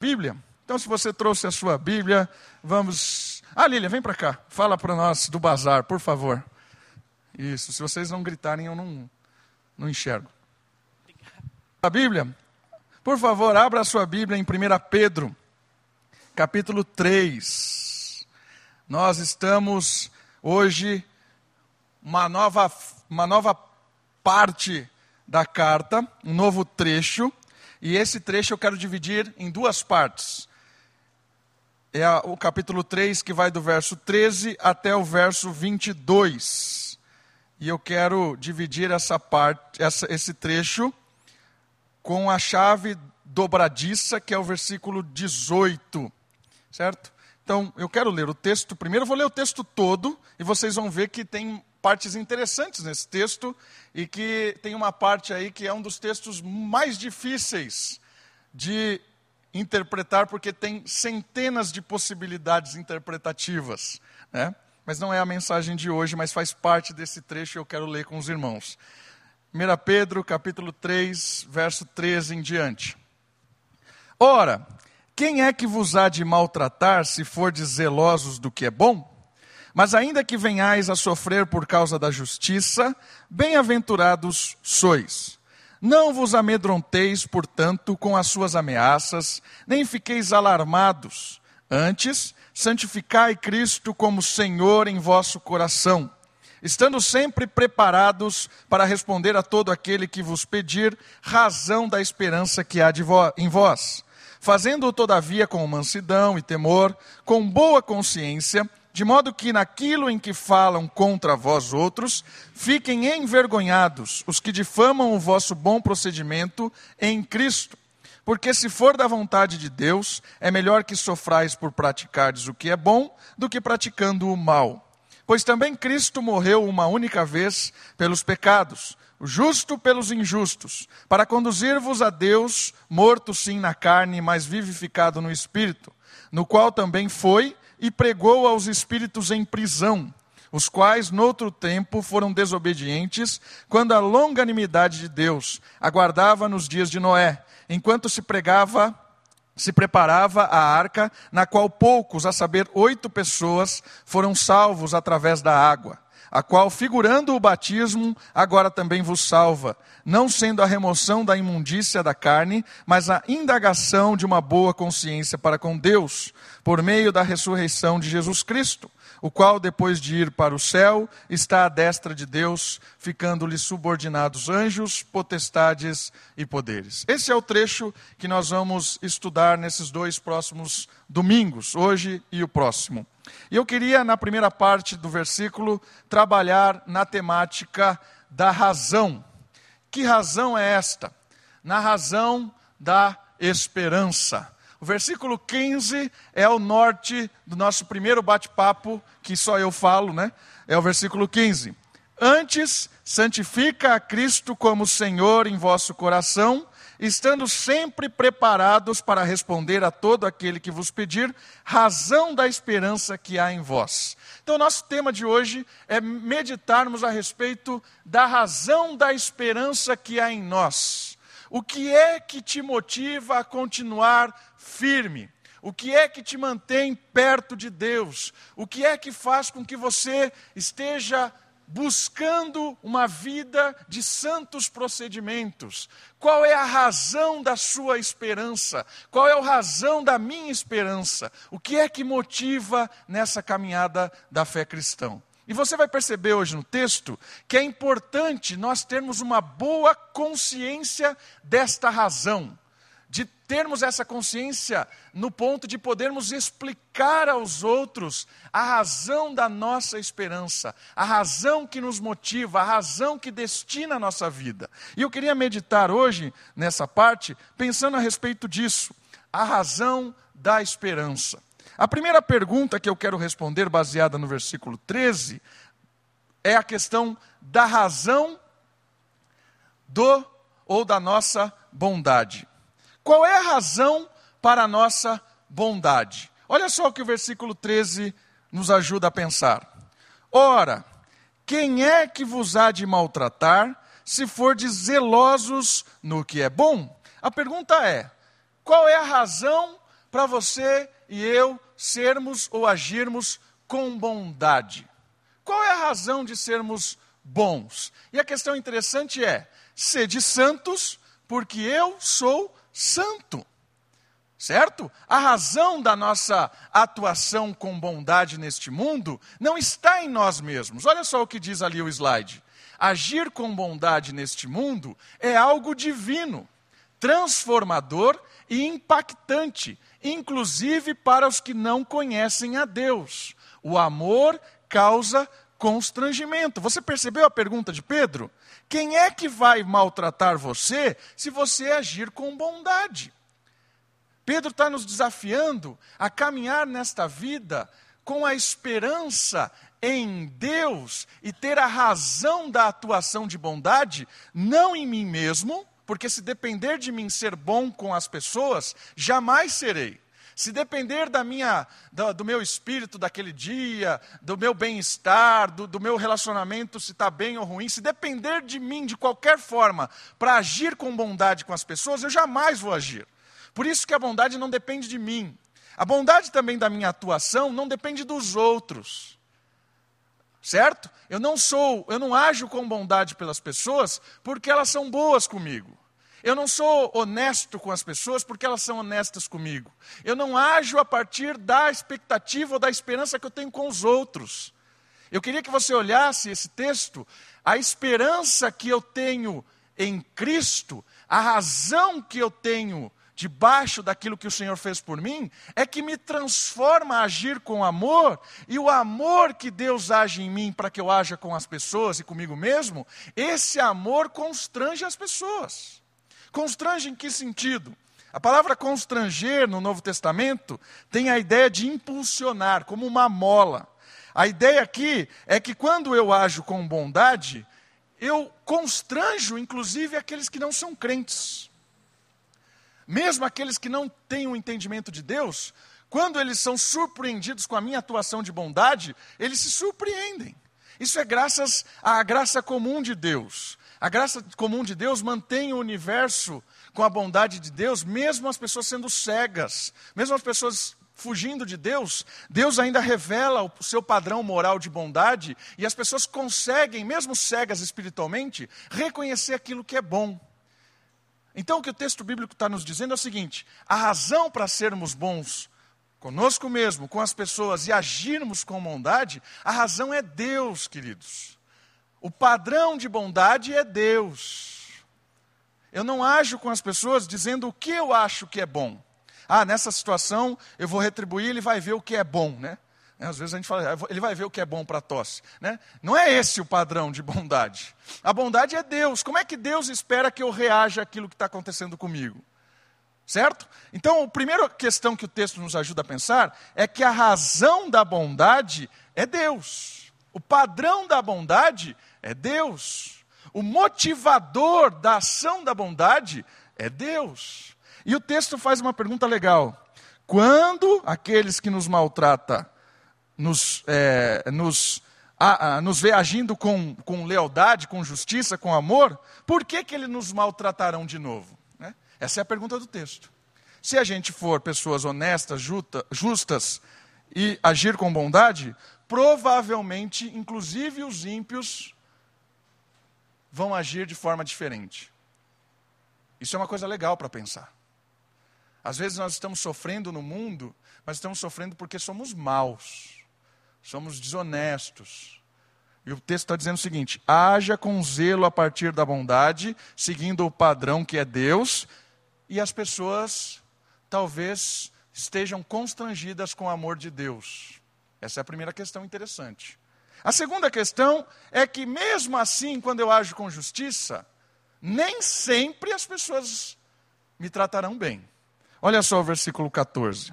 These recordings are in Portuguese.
Bíblia? Então, se você trouxe a sua Bíblia, vamos. Ah, Lília, vem para cá. Fala para nós do bazar, por favor. Isso, se vocês não gritarem, eu não, não enxergo. A Bíblia? Por favor, abra a sua Bíblia em 1 Pedro, capítulo 3. Nós estamos hoje uma nova, uma nova parte da carta, um novo trecho, e esse trecho eu quero dividir em duas partes. É o capítulo 3 que vai do verso 13 até o verso 22. E eu quero dividir essa parte, essa, esse trecho com a chave dobradiça, que é o versículo 18. Certo? Então, eu quero ler o texto. Primeiro, eu vou ler o texto todo e vocês vão ver que tem partes interessantes nesse texto e que tem uma parte aí que é um dos textos mais difíceis de interpretar, porque tem centenas de possibilidades interpretativas. Né? Mas não é a mensagem de hoje, mas faz parte desse trecho e eu quero ler com os irmãos. 1 Pedro, capítulo 3, verso 13 em diante. Ora, quem é que vos há de maltratar se fordes zelosos do que é bom? Mas ainda que venhais a sofrer por causa da justiça, bem-aventurados sois. Não vos amedronteis, portanto, com as suas ameaças, nem fiqueis alarmados. Antes, santificai Cristo como Senhor em vosso coração, estando sempre preparados para responder a todo aquele que vos pedir razão da esperança que há em vós, fazendo-o todavia com mansidão e temor, com boa consciência, de modo que naquilo em que falam contra vós outros, fiquem envergonhados os que difamam o vosso bom procedimento em Cristo. Porque se for da vontade de Deus, é melhor que sofrais por praticardes o que é bom do que praticando o mal. Pois também Cristo morreu uma única vez pelos pecados, o justo pelos injustos, para conduzir-vos a Deus, morto sim na carne, mas vivificado no espírito, no qual também foi e pregou aos espíritos em prisão, os quais, noutro tempo, foram desobedientes, quando a longanimidade de Deus aguardava nos dias de Noé, enquanto se pregava, se preparava a arca, na qual poucos, a saber, oito pessoas, foram salvos através da água a qual, figurando o batismo, agora também vos salva, não sendo a remoção da imundícia da carne, mas a indagação de uma boa consciência para com Deus, por meio da ressurreição de Jesus Cristo, o qual, depois de ir para o céu, está à destra de Deus, ficando-lhe subordinados anjos, potestades e poderes. Esse é o trecho que nós vamos estudar nesses dois próximos domingos, hoje e o próximo. E eu queria, na primeira parte do versículo, trabalhar na temática da razão. Que razão é esta? Na razão da esperança. O versículo 15 é o norte do nosso primeiro bate-papo, que só eu falo, né? É o versículo 15. Antes, santifica a Cristo como Senhor em vosso coração estando sempre preparados para responder a todo aquele que vos pedir razão da esperança que há em vós. Então, nosso tema de hoje é meditarmos a respeito da razão da esperança que há em nós. O que é que te motiva a continuar firme? O que é que te mantém perto de Deus? O que é que faz com que você esteja buscando uma vida de santos procedimentos. Qual é a razão da sua esperança? Qual é a razão da minha esperança? O que é que motiva nessa caminhada da fé cristã? E você vai perceber hoje no texto que é importante nós termos uma boa consciência desta razão de termos essa consciência no ponto de podermos explicar aos outros a razão da nossa esperança, a razão que nos motiva, a razão que destina a nossa vida. E eu queria meditar hoje nessa parte pensando a respeito disso, a razão da esperança. A primeira pergunta que eu quero responder, baseada no versículo 13, é a questão da razão do ou da nossa bondade. Qual é a razão para a nossa bondade? Olha só o que o versículo 13 nos ajuda a pensar. Ora, quem é que vos há de maltratar se fordes zelosos no que é bom? A pergunta é: qual é a razão para você e eu sermos ou agirmos com bondade. Qual é a razão de sermos bons? E a questão interessante é: sede santos, porque eu sou santo. Certo? A razão da nossa atuação com bondade neste mundo não está em nós mesmos. Olha só o que diz ali o slide. Agir com bondade neste mundo é algo divino, transformador e impactante, inclusive para os que não conhecem a Deus. O amor causa constrangimento. Você percebeu a pergunta de Pedro? Quem é que vai maltratar você se você agir com bondade? Pedro está nos desafiando a caminhar nesta vida com a esperança em Deus e ter a razão da atuação de bondade, não em mim mesmo, porque se depender de mim ser bom com as pessoas, jamais serei. Se depender da minha, do, do meu espírito daquele dia, do meu bem-estar, do, do meu relacionamento, se está bem ou ruim, se depender de mim de qualquer forma para agir com bondade com as pessoas, eu jamais vou agir. Por isso que a bondade não depende de mim. A bondade também da minha atuação não depende dos outros. Certo? Eu não sou, eu não ajo com bondade pelas pessoas porque elas são boas comigo. Eu não sou honesto com as pessoas porque elas são honestas comigo. Eu não ajo a partir da expectativa ou da esperança que eu tenho com os outros. Eu queria que você olhasse esse texto, a esperança que eu tenho em Cristo, a razão que eu tenho debaixo daquilo que o Senhor fez por mim, é que me transforma a agir com amor, e o amor que Deus age em mim para que eu haja com as pessoas e comigo mesmo, esse amor constrange as pessoas. Constrange em que sentido? A palavra constranger no Novo Testamento tem a ideia de impulsionar, como uma mola. A ideia aqui é que quando eu ajo com bondade, eu constranjo inclusive aqueles que não são crentes. Mesmo aqueles que não têm o um entendimento de Deus, quando eles são surpreendidos com a minha atuação de bondade, eles se surpreendem. Isso é graças à graça comum de Deus. A graça comum de Deus mantém o universo com a bondade de Deus, mesmo as pessoas sendo cegas, mesmo as pessoas fugindo de Deus, Deus ainda revela o seu padrão moral de bondade e as pessoas conseguem, mesmo cegas espiritualmente, reconhecer aquilo que é bom. Então, o que o texto bíblico está nos dizendo é o seguinte: a razão para sermos bons conosco mesmo, com as pessoas e agirmos com bondade, a razão é Deus, queridos. O padrão de bondade é Deus. Eu não ajo com as pessoas dizendo o que eu acho que é bom. Ah, nessa situação eu vou retribuir, ele vai ver o que é bom, né? Né? Às vezes a gente fala, ele vai ver o que é bom para tosse. Né? Não é esse o padrão de bondade. A bondade é Deus. Como é que Deus espera que eu reaja àquilo que está acontecendo comigo? Certo? Então, a primeira questão que o texto nos ajuda a pensar é que a razão da bondade é Deus. O padrão da bondade é Deus. O motivador da ação da bondade é Deus. E o texto faz uma pergunta legal. Quando aqueles que nos maltratam nos, é, nos, a, a, nos vê agindo com, com lealdade, com justiça, com amor, por que, que ele nos maltratarão de novo? Né? Essa é a pergunta do texto. Se a gente for pessoas honestas, justa, justas e agir com bondade, provavelmente, inclusive os ímpios, vão agir de forma diferente. Isso é uma coisa legal para pensar. Às vezes nós estamos sofrendo no mundo, mas estamos sofrendo porque somos maus somos desonestos. E o texto está dizendo o seguinte: haja com zelo a partir da bondade, seguindo o padrão que é Deus, e as pessoas talvez estejam constrangidas com o amor de Deus. Essa é a primeira questão interessante. A segunda questão é que, mesmo assim, quando eu ajo com justiça, nem sempre as pessoas me tratarão bem. Olha só o versículo 14.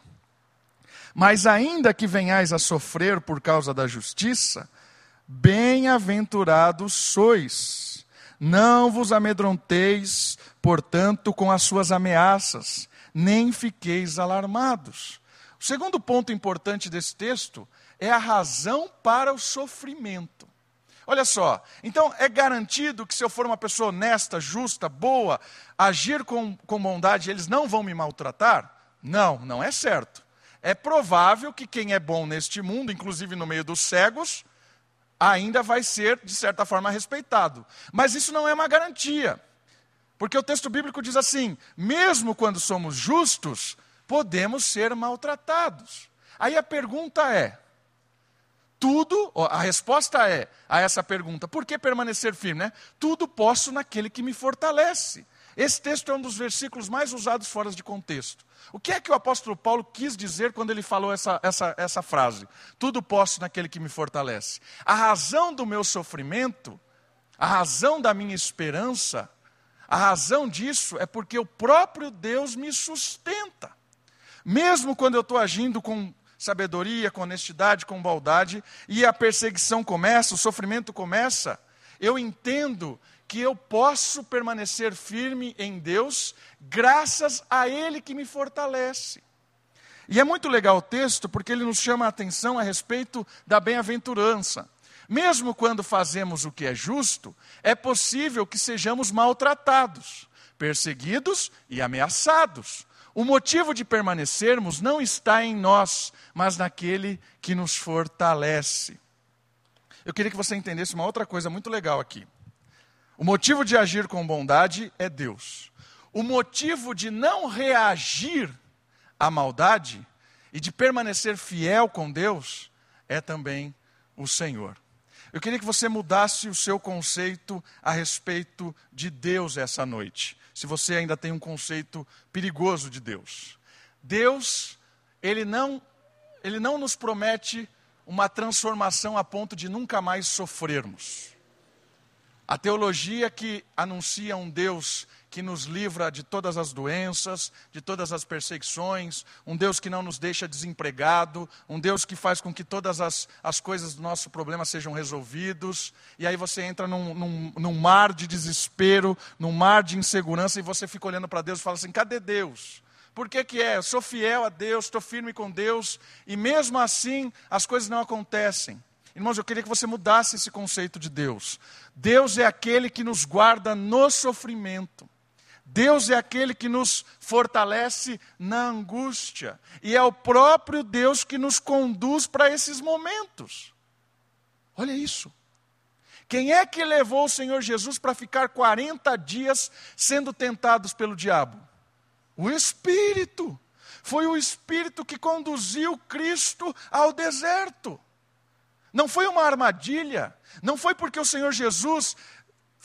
Mas ainda que venhais a sofrer por causa da justiça, bem-aventurados sois. Não vos amedronteis, portanto, com as suas ameaças, nem fiqueis alarmados. O segundo ponto importante desse texto é a razão para o sofrimento. Olha só, então é garantido que se eu for uma pessoa honesta, justa, boa, agir com, com bondade, eles não vão me maltratar? Não, não é certo. É provável que quem é bom neste mundo, inclusive no meio dos cegos, ainda vai ser, de certa forma, respeitado. Mas isso não é uma garantia. Porque o texto bíblico diz assim: mesmo quando somos justos, podemos ser maltratados. Aí a pergunta é: tudo, a resposta é a essa pergunta, por que permanecer firme? Né? Tudo posso naquele que me fortalece. Esse texto é um dos versículos mais usados fora de contexto. O que é que o apóstolo Paulo quis dizer quando ele falou essa, essa, essa frase? Tudo posso naquele que me fortalece. A razão do meu sofrimento, a razão da minha esperança, a razão disso é porque o próprio Deus me sustenta. Mesmo quando eu estou agindo com sabedoria, com honestidade, com bondade, e a perseguição começa, o sofrimento começa, eu entendo que eu posso permanecer firme em Deus, graças a Ele que me fortalece. E é muito legal o texto, porque ele nos chama a atenção a respeito da bem-aventurança. Mesmo quando fazemos o que é justo, é possível que sejamos maltratados, perseguidos e ameaçados. O motivo de permanecermos não está em nós, mas naquele que nos fortalece. Eu queria que você entendesse uma outra coisa muito legal aqui. O motivo de agir com bondade é Deus. O motivo de não reagir à maldade e de permanecer fiel com Deus é também o Senhor. Eu queria que você mudasse o seu conceito a respeito de Deus essa noite. Se você ainda tem um conceito perigoso de Deus. Deus, ele não ele não nos promete uma transformação a ponto de nunca mais sofrermos. A teologia que anuncia um Deus que nos livra de todas as doenças, de todas as perseguições, um Deus que não nos deixa desempregado, um Deus que faz com que todas as, as coisas do nosso problema sejam resolvidos, e aí você entra num, num, num mar de desespero, num mar de insegurança, e você fica olhando para Deus e fala assim: cadê Deus? Por que, que é? Eu sou fiel a Deus, estou firme com Deus, e mesmo assim as coisas não acontecem. Irmãos, eu queria que você mudasse esse conceito de Deus. Deus é aquele que nos guarda no sofrimento. Deus é aquele que nos fortalece na angústia. E é o próprio Deus que nos conduz para esses momentos. Olha isso. Quem é que levou o Senhor Jesus para ficar 40 dias sendo tentados pelo diabo? O Espírito. Foi o Espírito que conduziu Cristo ao deserto. Não foi uma armadilha, não foi porque o Senhor Jesus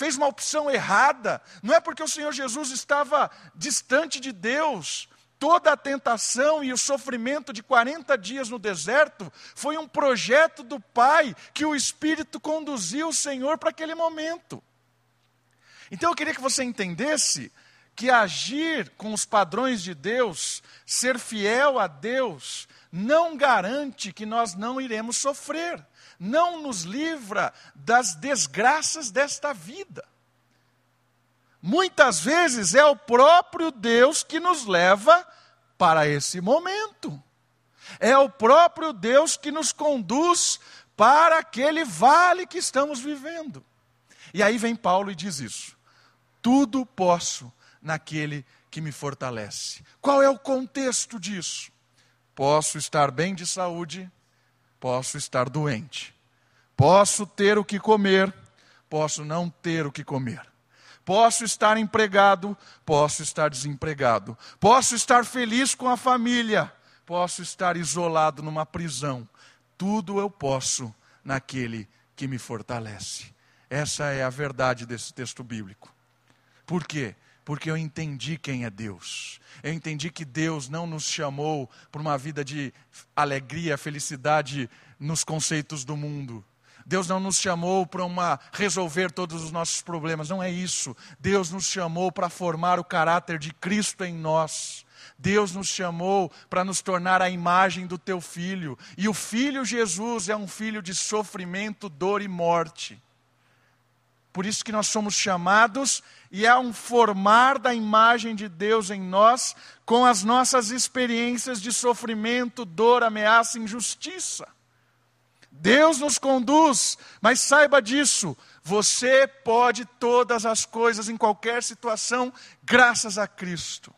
fez uma opção errada, não é porque o Senhor Jesus estava distante de Deus. Toda a tentação e o sofrimento de 40 dias no deserto foi um projeto do Pai que o Espírito conduziu o Senhor para aquele momento. Então eu queria que você entendesse que agir com os padrões de Deus, ser fiel a Deus, não garante que nós não iremos sofrer não nos livra das desgraças desta vida. Muitas vezes é o próprio Deus que nos leva para esse momento. É o próprio Deus que nos conduz para aquele vale que estamos vivendo. E aí vem Paulo e diz isso: tudo posso naquele que me fortalece. Qual é o contexto disso? Posso estar bem de saúde, posso estar doente. Posso ter o que comer, posso não ter o que comer. Posso estar empregado, posso estar desempregado. Posso estar feliz com a família, posso estar isolado numa prisão. Tudo eu posso naquele que me fortalece. Essa é a verdade desse texto bíblico. Por quê? Porque eu entendi quem é Deus. Eu entendi que Deus não nos chamou para uma vida de alegria, felicidade nos conceitos do mundo. Deus não nos chamou para uma resolver todos os nossos problemas, não é isso. Deus nos chamou para formar o caráter de Cristo em nós. Deus nos chamou para nos tornar a imagem do teu filho. E o filho Jesus é um filho de sofrimento, dor e morte. Por isso que nós somos chamados e é um formar da imagem de Deus em nós com as nossas experiências de sofrimento, dor, ameaça, injustiça. Deus nos conduz, mas saiba disso, você pode todas as coisas em qualquer situação, graças a Cristo.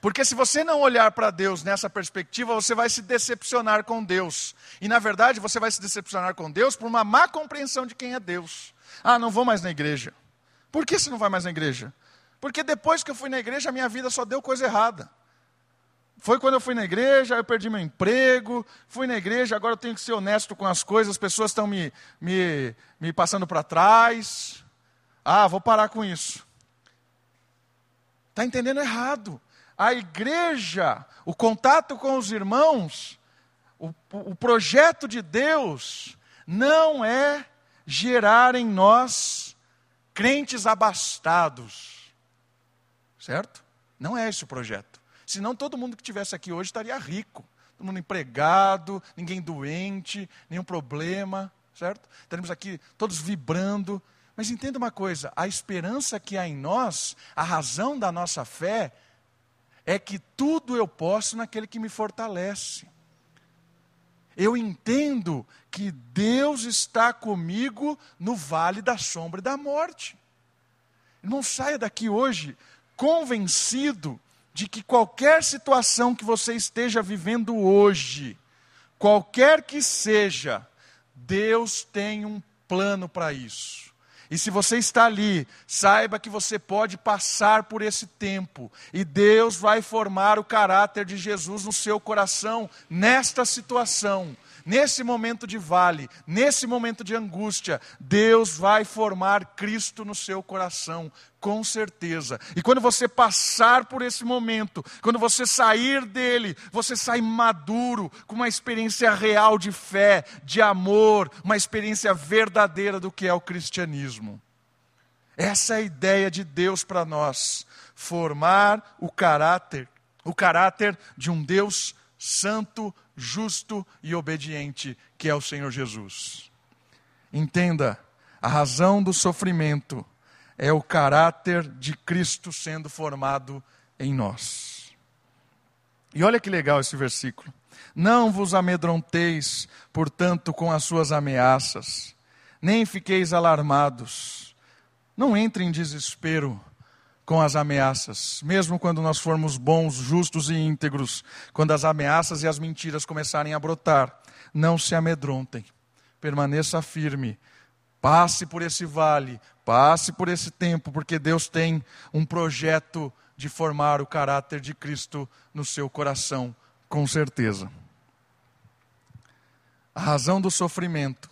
Porque se você não olhar para Deus nessa perspectiva, você vai se decepcionar com Deus. E na verdade, você vai se decepcionar com Deus por uma má compreensão de quem é Deus. Ah, não vou mais na igreja. Por que você não vai mais na igreja? Porque depois que eu fui na igreja, a minha vida só deu coisa errada. Foi quando eu fui na igreja, eu perdi meu emprego, fui na igreja, agora eu tenho que ser honesto com as coisas, as pessoas estão me, me, me passando para trás. Ah, vou parar com isso. Está entendendo errado a igreja, o contato com os irmãos, o, o projeto de Deus não é gerar em nós crentes abastados. Certo? Não é esse o projeto. Senão todo mundo que estivesse aqui hoje estaria rico. Todo mundo empregado, ninguém doente, nenhum problema, certo? Estaremos aqui todos vibrando. Mas entenda uma coisa: a esperança que há em nós, a razão da nossa fé, é que tudo eu posso naquele que me fortalece. Eu entendo que Deus está comigo no vale da sombra e da morte. Não saia daqui hoje convencido de que qualquer situação que você esteja vivendo hoje, qualquer que seja, Deus tem um plano para isso. E se você está ali, saiba que você pode passar por esse tempo e Deus vai formar o caráter de Jesus no seu coração nesta situação. Nesse momento de vale, nesse momento de angústia, Deus vai formar Cristo no seu coração, com certeza. E quando você passar por esse momento, quando você sair dele, você sai maduro, com uma experiência real de fé, de amor, uma experiência verdadeira do que é o cristianismo. Essa é a ideia de Deus para nós, formar o caráter, o caráter de um Deus santo, justo e obediente, que é o Senhor Jesus. Entenda, a razão do sofrimento é o caráter de Cristo sendo formado em nós. E olha que legal esse versículo. Não vos amedronteis, portanto, com as suas ameaças, nem fiqueis alarmados. Não entre em desespero com as ameaças, mesmo quando nós formos bons, justos e íntegros, quando as ameaças e as mentiras começarem a brotar, não se amedrontem, permaneça firme, passe por esse vale, passe por esse tempo, porque Deus tem um projeto de formar o caráter de Cristo no seu coração, com certeza. A razão do sofrimento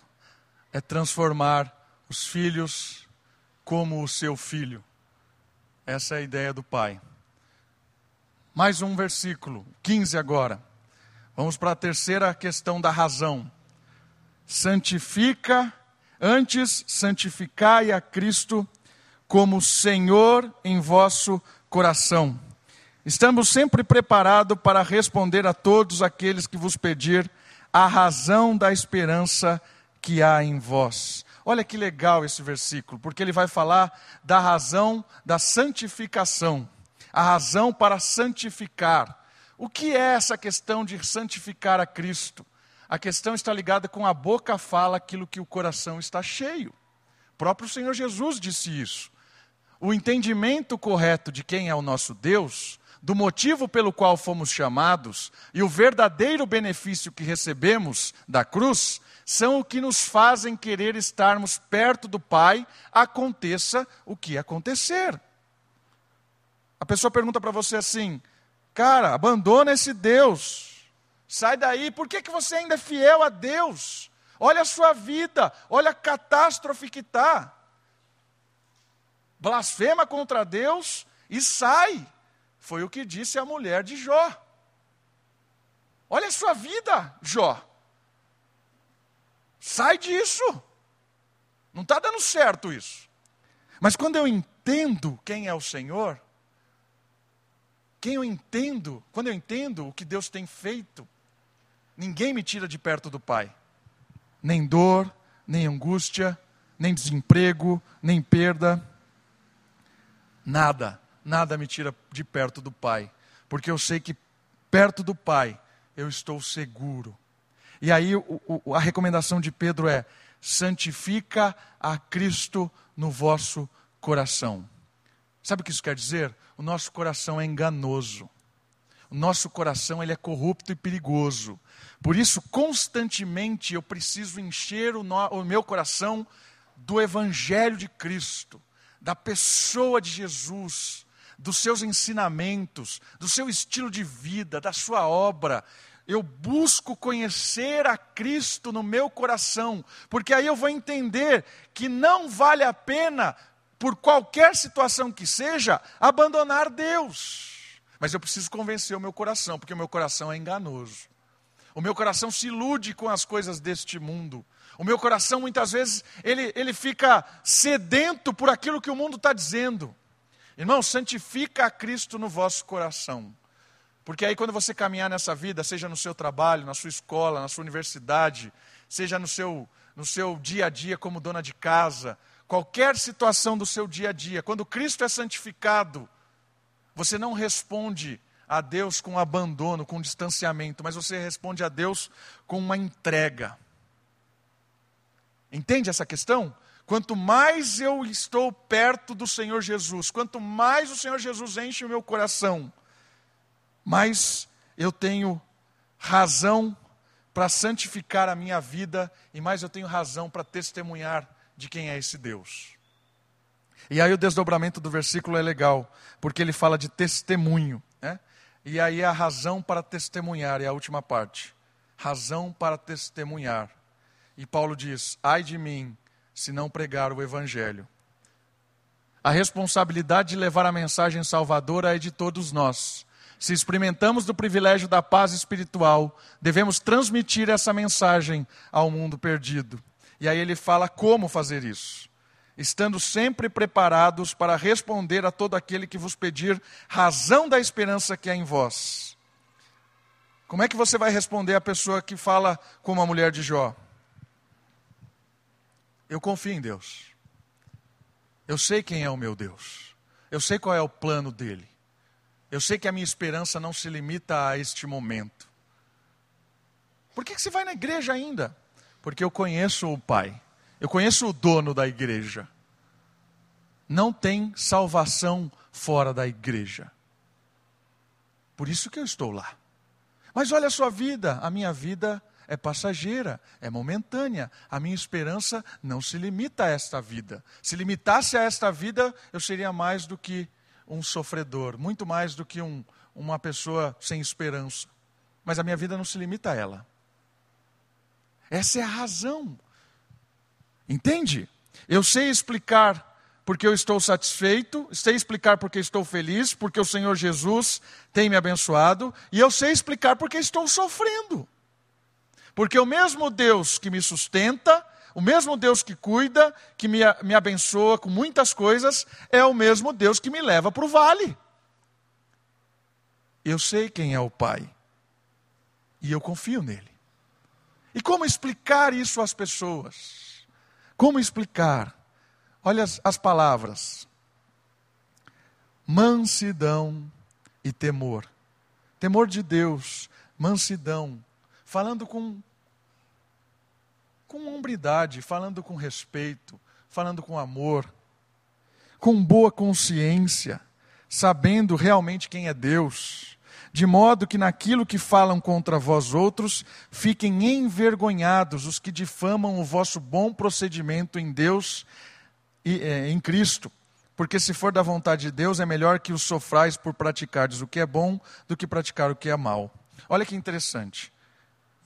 é transformar os filhos como o seu filho. Essa é a ideia do Pai. Mais um versículo, 15 agora. Vamos para a terceira questão da razão. Santifica, antes santificai a Cristo como Senhor em vosso coração. Estamos sempre preparados para responder a todos aqueles que vos pedir a razão da esperança que há em vós. Olha que legal esse versículo, porque ele vai falar da razão da santificação, a razão para santificar. O que é essa questão de santificar a Cristo? A questão está ligada com a boca fala aquilo que o coração está cheio. O próprio Senhor Jesus disse isso. O entendimento correto de quem é o nosso Deus, do motivo pelo qual fomos chamados e o verdadeiro benefício que recebemos da cruz são o que nos fazem querer estarmos perto do Pai, aconteça o que acontecer. A pessoa pergunta para você assim: cara, abandona esse Deus, sai daí, por que, que você ainda é fiel a Deus? Olha a sua vida, olha a catástrofe que está. Blasfema contra Deus e sai. Foi o que disse a mulher de Jó. Olha a sua vida, Jó. Sai disso. Não está dando certo isso. Mas quando eu entendo quem é o Senhor, quem eu entendo, quando eu entendo o que Deus tem feito, ninguém me tira de perto do Pai. Nem dor, nem angústia, nem desemprego, nem perda. Nada, nada me tira de perto do Pai. Porque eu sei que perto do Pai eu estou seguro. E aí o, o, a recomendação de Pedro é: santifica a Cristo no vosso coração. Sabe o que isso quer dizer? O nosso coração é enganoso. Nosso coração ele é corrupto e perigoso. Por isso, constantemente eu preciso encher o, no, o meu coração do Evangelho de Cristo, da pessoa de Jesus, dos seus ensinamentos, do seu estilo de vida, da sua obra. Eu busco conhecer a Cristo no meu coração, porque aí eu vou entender que não vale a pena, por qualquer situação que seja, abandonar Deus. Mas eu preciso convencer o meu coração, porque o meu coração é enganoso. O meu coração se ilude com as coisas deste mundo. O meu coração, muitas vezes, ele, ele fica sedento por aquilo que o mundo está dizendo. Irmão, santifica a Cristo no vosso coração. Porque aí, quando você caminhar nessa vida, seja no seu trabalho, na sua escola, na sua universidade, seja no seu, no seu dia a dia como dona de casa, qualquer situação do seu dia a dia, quando Cristo é santificado, você não responde a Deus com abandono, com distanciamento, mas você responde a Deus com uma entrega. Entende essa questão? Quanto mais eu estou perto do Senhor Jesus, quanto mais o Senhor Jesus enche o meu coração, mais eu tenho razão para santificar a minha vida e mais eu tenho razão para testemunhar de quem é esse Deus. E aí o desdobramento do versículo é legal, porque ele fala de testemunho. Né? E aí a razão para testemunhar é a última parte. Razão para testemunhar. E Paulo diz: ai de mim, se não pregar o evangelho. A responsabilidade de levar a mensagem salvadora é de todos nós. Se experimentamos do privilégio da paz espiritual, devemos transmitir essa mensagem ao mundo perdido. E aí ele fala como fazer isso estando sempre preparados para responder a todo aquele que vos pedir razão da esperança que há em vós. Como é que você vai responder a pessoa que fala como a mulher de Jó? Eu confio em Deus. Eu sei quem é o meu Deus. Eu sei qual é o plano dele. Eu sei que a minha esperança não se limita a este momento. Por que, que você vai na igreja ainda? Porque eu conheço o Pai. Eu conheço o dono da igreja. Não tem salvação fora da igreja. Por isso que eu estou lá. Mas olha a sua vida, a minha vida é passageira, é momentânea. A minha esperança não se limita a esta vida. Se limitasse a esta vida, eu seria mais do que um sofredor, muito mais do que um, uma pessoa sem esperança. Mas a minha vida não se limita a ela. Essa é a razão Entende? Eu sei explicar porque eu estou satisfeito, sei explicar porque estou feliz, porque o Senhor Jesus tem me abençoado, e eu sei explicar porque estou sofrendo. Porque o mesmo Deus que me sustenta, o mesmo Deus que cuida, que me, me abençoa com muitas coisas, é o mesmo Deus que me leva para o vale. Eu sei quem é o Pai, e eu confio nele. E como explicar isso às pessoas? Como explicar? Olha as, as palavras: mansidão e temor. Temor de Deus, mansidão, falando com com hombridade, falando com respeito, falando com amor, com boa consciência, sabendo realmente quem é Deus de modo que naquilo que falam contra vós outros, fiquem envergonhados os que difamam o vosso bom procedimento em Deus e é, em Cristo. Porque se for da vontade de Deus, é melhor que os sofrais por praticardes o que é bom do que praticar o que é mal. Olha que interessante.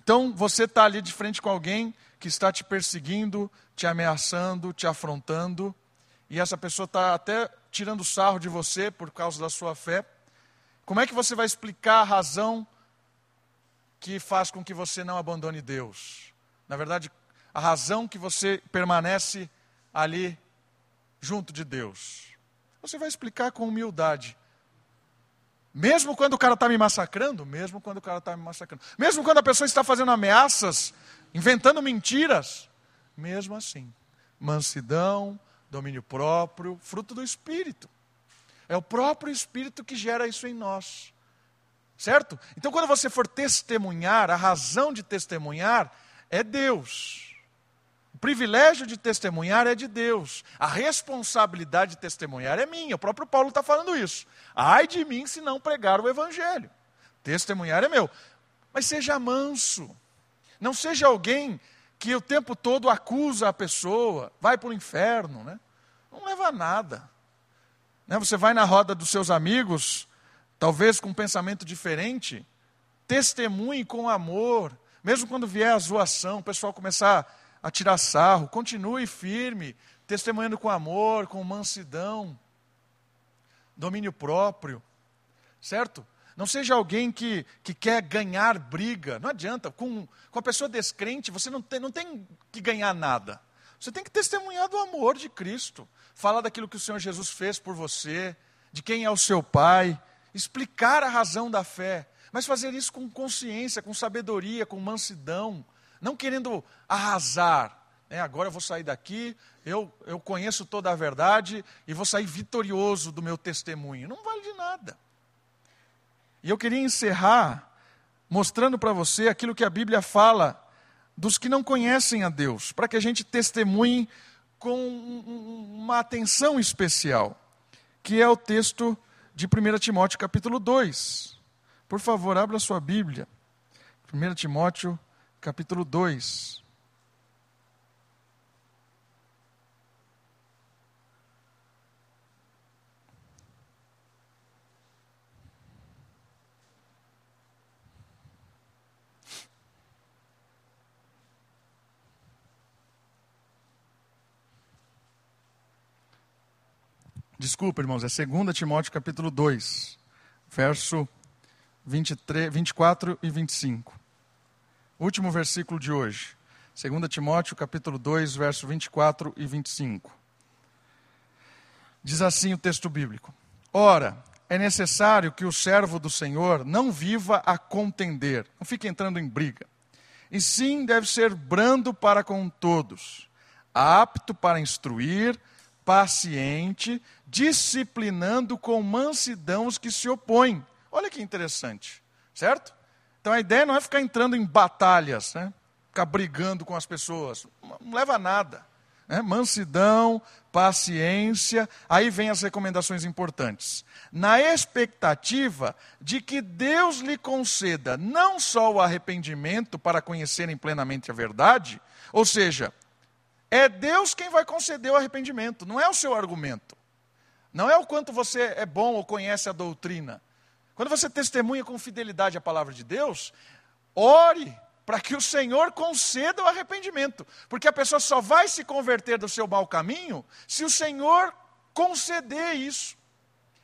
Então, você está ali de frente com alguém que está te perseguindo, te ameaçando, te afrontando, e essa pessoa está até tirando sarro de você por causa da sua fé. Como é que você vai explicar a razão que faz com que você não abandone Deus? Na verdade, a razão que você permanece ali junto de Deus. Você vai explicar com humildade. Mesmo quando o cara está me massacrando, mesmo quando o cara está me massacrando, mesmo quando a pessoa está fazendo ameaças, inventando mentiras, mesmo assim, mansidão, domínio próprio, fruto do Espírito. É o próprio Espírito que gera isso em nós. Certo? Então, quando você for testemunhar, a razão de testemunhar é Deus. O privilégio de testemunhar é de Deus. A responsabilidade de testemunhar é minha. O próprio Paulo está falando isso. Ai de mim se não pregar o Evangelho. Testemunhar é meu. Mas seja manso. Não seja alguém que o tempo todo acusa a pessoa, vai para o inferno, né? Não leva a nada. Né? Você vai na roda dos seus amigos, talvez com um pensamento diferente, testemunhe com amor, mesmo quando vier a zoação, o pessoal começar a tirar sarro, continue firme, testemunhando com amor, com mansidão, domínio próprio, certo? Não seja alguém que, que quer ganhar briga. Não adianta. Com, com a pessoa descrente, você não tem, não tem que ganhar nada. Você tem que testemunhar do amor de Cristo. Falar daquilo que o Senhor Jesus fez por você, de quem é o seu Pai. Explicar a razão da fé. Mas fazer isso com consciência, com sabedoria, com mansidão. Não querendo arrasar. É, agora eu vou sair daqui, eu, eu conheço toda a verdade e vou sair vitorioso do meu testemunho. Não vale de nada. E eu queria encerrar mostrando para você aquilo que a Bíblia fala dos que não conhecem a Deus, para que a gente testemunhe com uma atenção especial, que é o texto de 1 Timóteo capítulo 2. Por favor, abra sua Bíblia. 1 Timóteo capítulo 2. Desculpa, irmãos, é 2 Timóteo capítulo 2, verso 23, 24 e 25. Último versículo de hoje. 2 Timóteo capítulo 2, verso 24 e 25. Diz assim o texto bíblico: Ora, é necessário que o servo do Senhor não viva a contender, não fique entrando em briga. E sim deve ser brando para com todos, apto para instruir, paciente, disciplinando com mansidão os que se opõem. Olha que interessante, certo? Então a ideia não é ficar entrando em batalhas, né? ficar brigando com as pessoas, não leva a nada. Né? Mansidão, paciência, aí vem as recomendações importantes. Na expectativa de que Deus lhe conceda não só o arrependimento para conhecerem plenamente a verdade, ou seja, é Deus quem vai conceder o arrependimento, não é o seu argumento. Não é o quanto você é bom ou conhece a doutrina. Quando você testemunha com fidelidade a palavra de Deus, ore para que o Senhor conceda o arrependimento. Porque a pessoa só vai se converter do seu mau caminho se o Senhor conceder isso.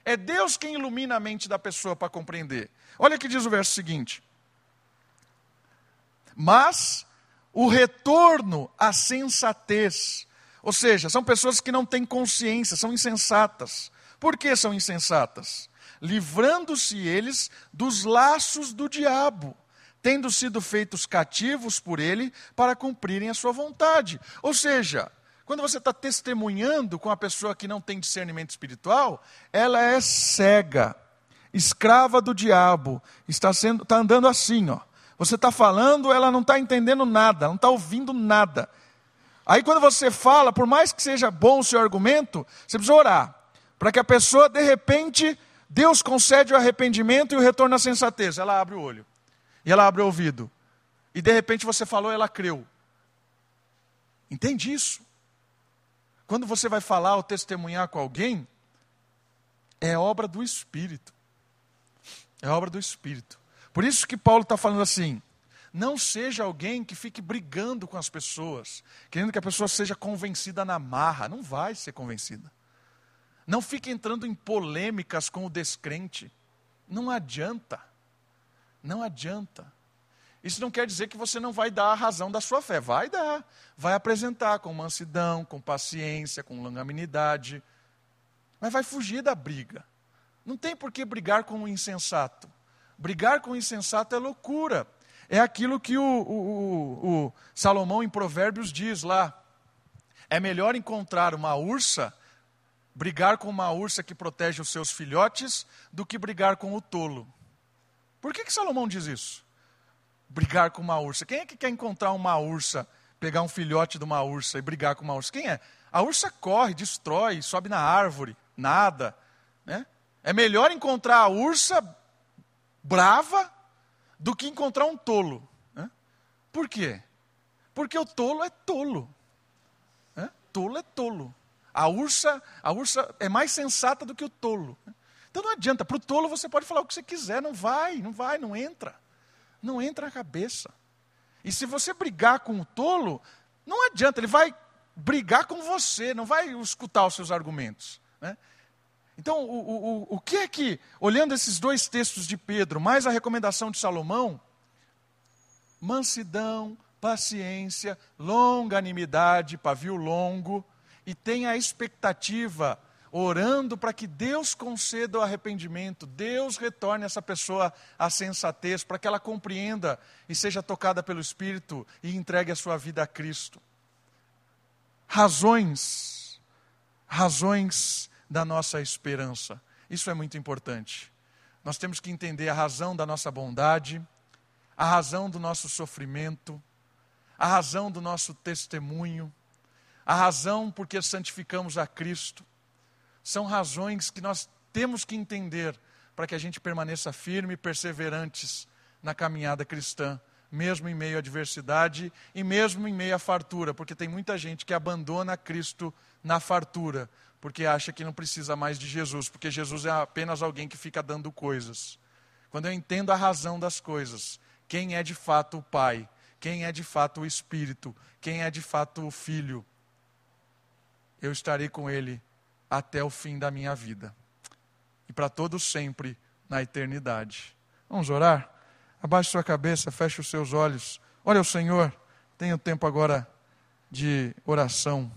É Deus quem ilumina a mente da pessoa para compreender. Olha o que diz o verso seguinte. Mas o retorno à sensatez. Ou seja, são pessoas que não têm consciência, são insensatas. Por que são insensatas? Livrando-se eles dos laços do diabo, tendo sido feitos cativos por ele para cumprirem a sua vontade. Ou seja, quando você está testemunhando com a pessoa que não tem discernimento espiritual, ela é cega, escrava do diabo, está, sendo, está andando assim, ó você está falando, ela não está entendendo nada, não está ouvindo nada. Aí quando você fala, por mais que seja bom o seu argumento, você precisa orar. Para que a pessoa, de repente, Deus concede o arrependimento e o retorno à sensatez. Ela abre o olho. E ela abre o ouvido. E de repente você falou, ela creu. Entende isso? Quando você vai falar ou testemunhar com alguém, é obra do Espírito. É obra do Espírito. Por isso que Paulo está falando assim: não seja alguém que fique brigando com as pessoas, querendo que a pessoa seja convencida na marra. Não vai ser convencida. Não fique entrando em polêmicas com o descrente. Não adianta. Não adianta. Isso não quer dizer que você não vai dar a razão da sua fé. Vai dar. Vai apresentar com mansidão, com paciência, com longanimidade. Mas vai fugir da briga. Não tem por que brigar com o insensato. Brigar com o insensato é loucura. É aquilo que o, o, o, Salomão em Provérbios diz lá. É melhor encontrar uma ursa, brigar com uma ursa que protege os seus filhotes, do que brigar com o tolo. Por que, que Salomão diz isso? Brigar com uma ursa. Quem é que quer encontrar uma ursa, pegar um filhote de uma ursa e brigar com uma ursa? Quem é? A ursa corre, destrói, sobe na árvore, nada. Né? É melhor encontrar a ursa brava do que encontrar um tolo. Né? Por quê? Porque o tolo é tolo. Né? Tolo é tolo. A ursa, a ursa é mais sensata do que o tolo. Então não adianta, para o tolo você pode falar o que você quiser, não vai, não vai, não entra. Não entra na cabeça. E se você brigar com o tolo, não adianta, ele vai brigar com você, não vai escutar os seus argumentos. Né? Então, o, o, o que é que, olhando esses dois textos de Pedro, mais a recomendação de Salomão, mansidão, paciência, longanimidade, pavio longo, e tenha a expectativa, orando para que Deus conceda o arrependimento, Deus retorne essa pessoa à sensatez, para que ela compreenda e seja tocada pelo Espírito e entregue a sua vida a Cristo. Razões, razões da nossa esperança. Isso é muito importante. Nós temos que entender a razão da nossa bondade, a razão do nosso sofrimento, a razão do nosso testemunho, a razão porque santificamos a Cristo. São razões que nós temos que entender para que a gente permaneça firme e perseverantes na caminhada cristã, mesmo em meio à adversidade e mesmo em meio à fartura, porque tem muita gente que abandona Cristo na fartura, porque acha que não precisa mais de Jesus, porque Jesus é apenas alguém que fica dando coisas. Quando eu entendo a razão das coisas, quem é de fato o Pai, quem é de fato o Espírito, quem é de fato o Filho, eu estarei com Ele até o fim da minha vida e para todo sempre na eternidade. Vamos orar? Abaixe sua cabeça, feche os seus olhos. Olha o Senhor, tenha tempo agora de oração.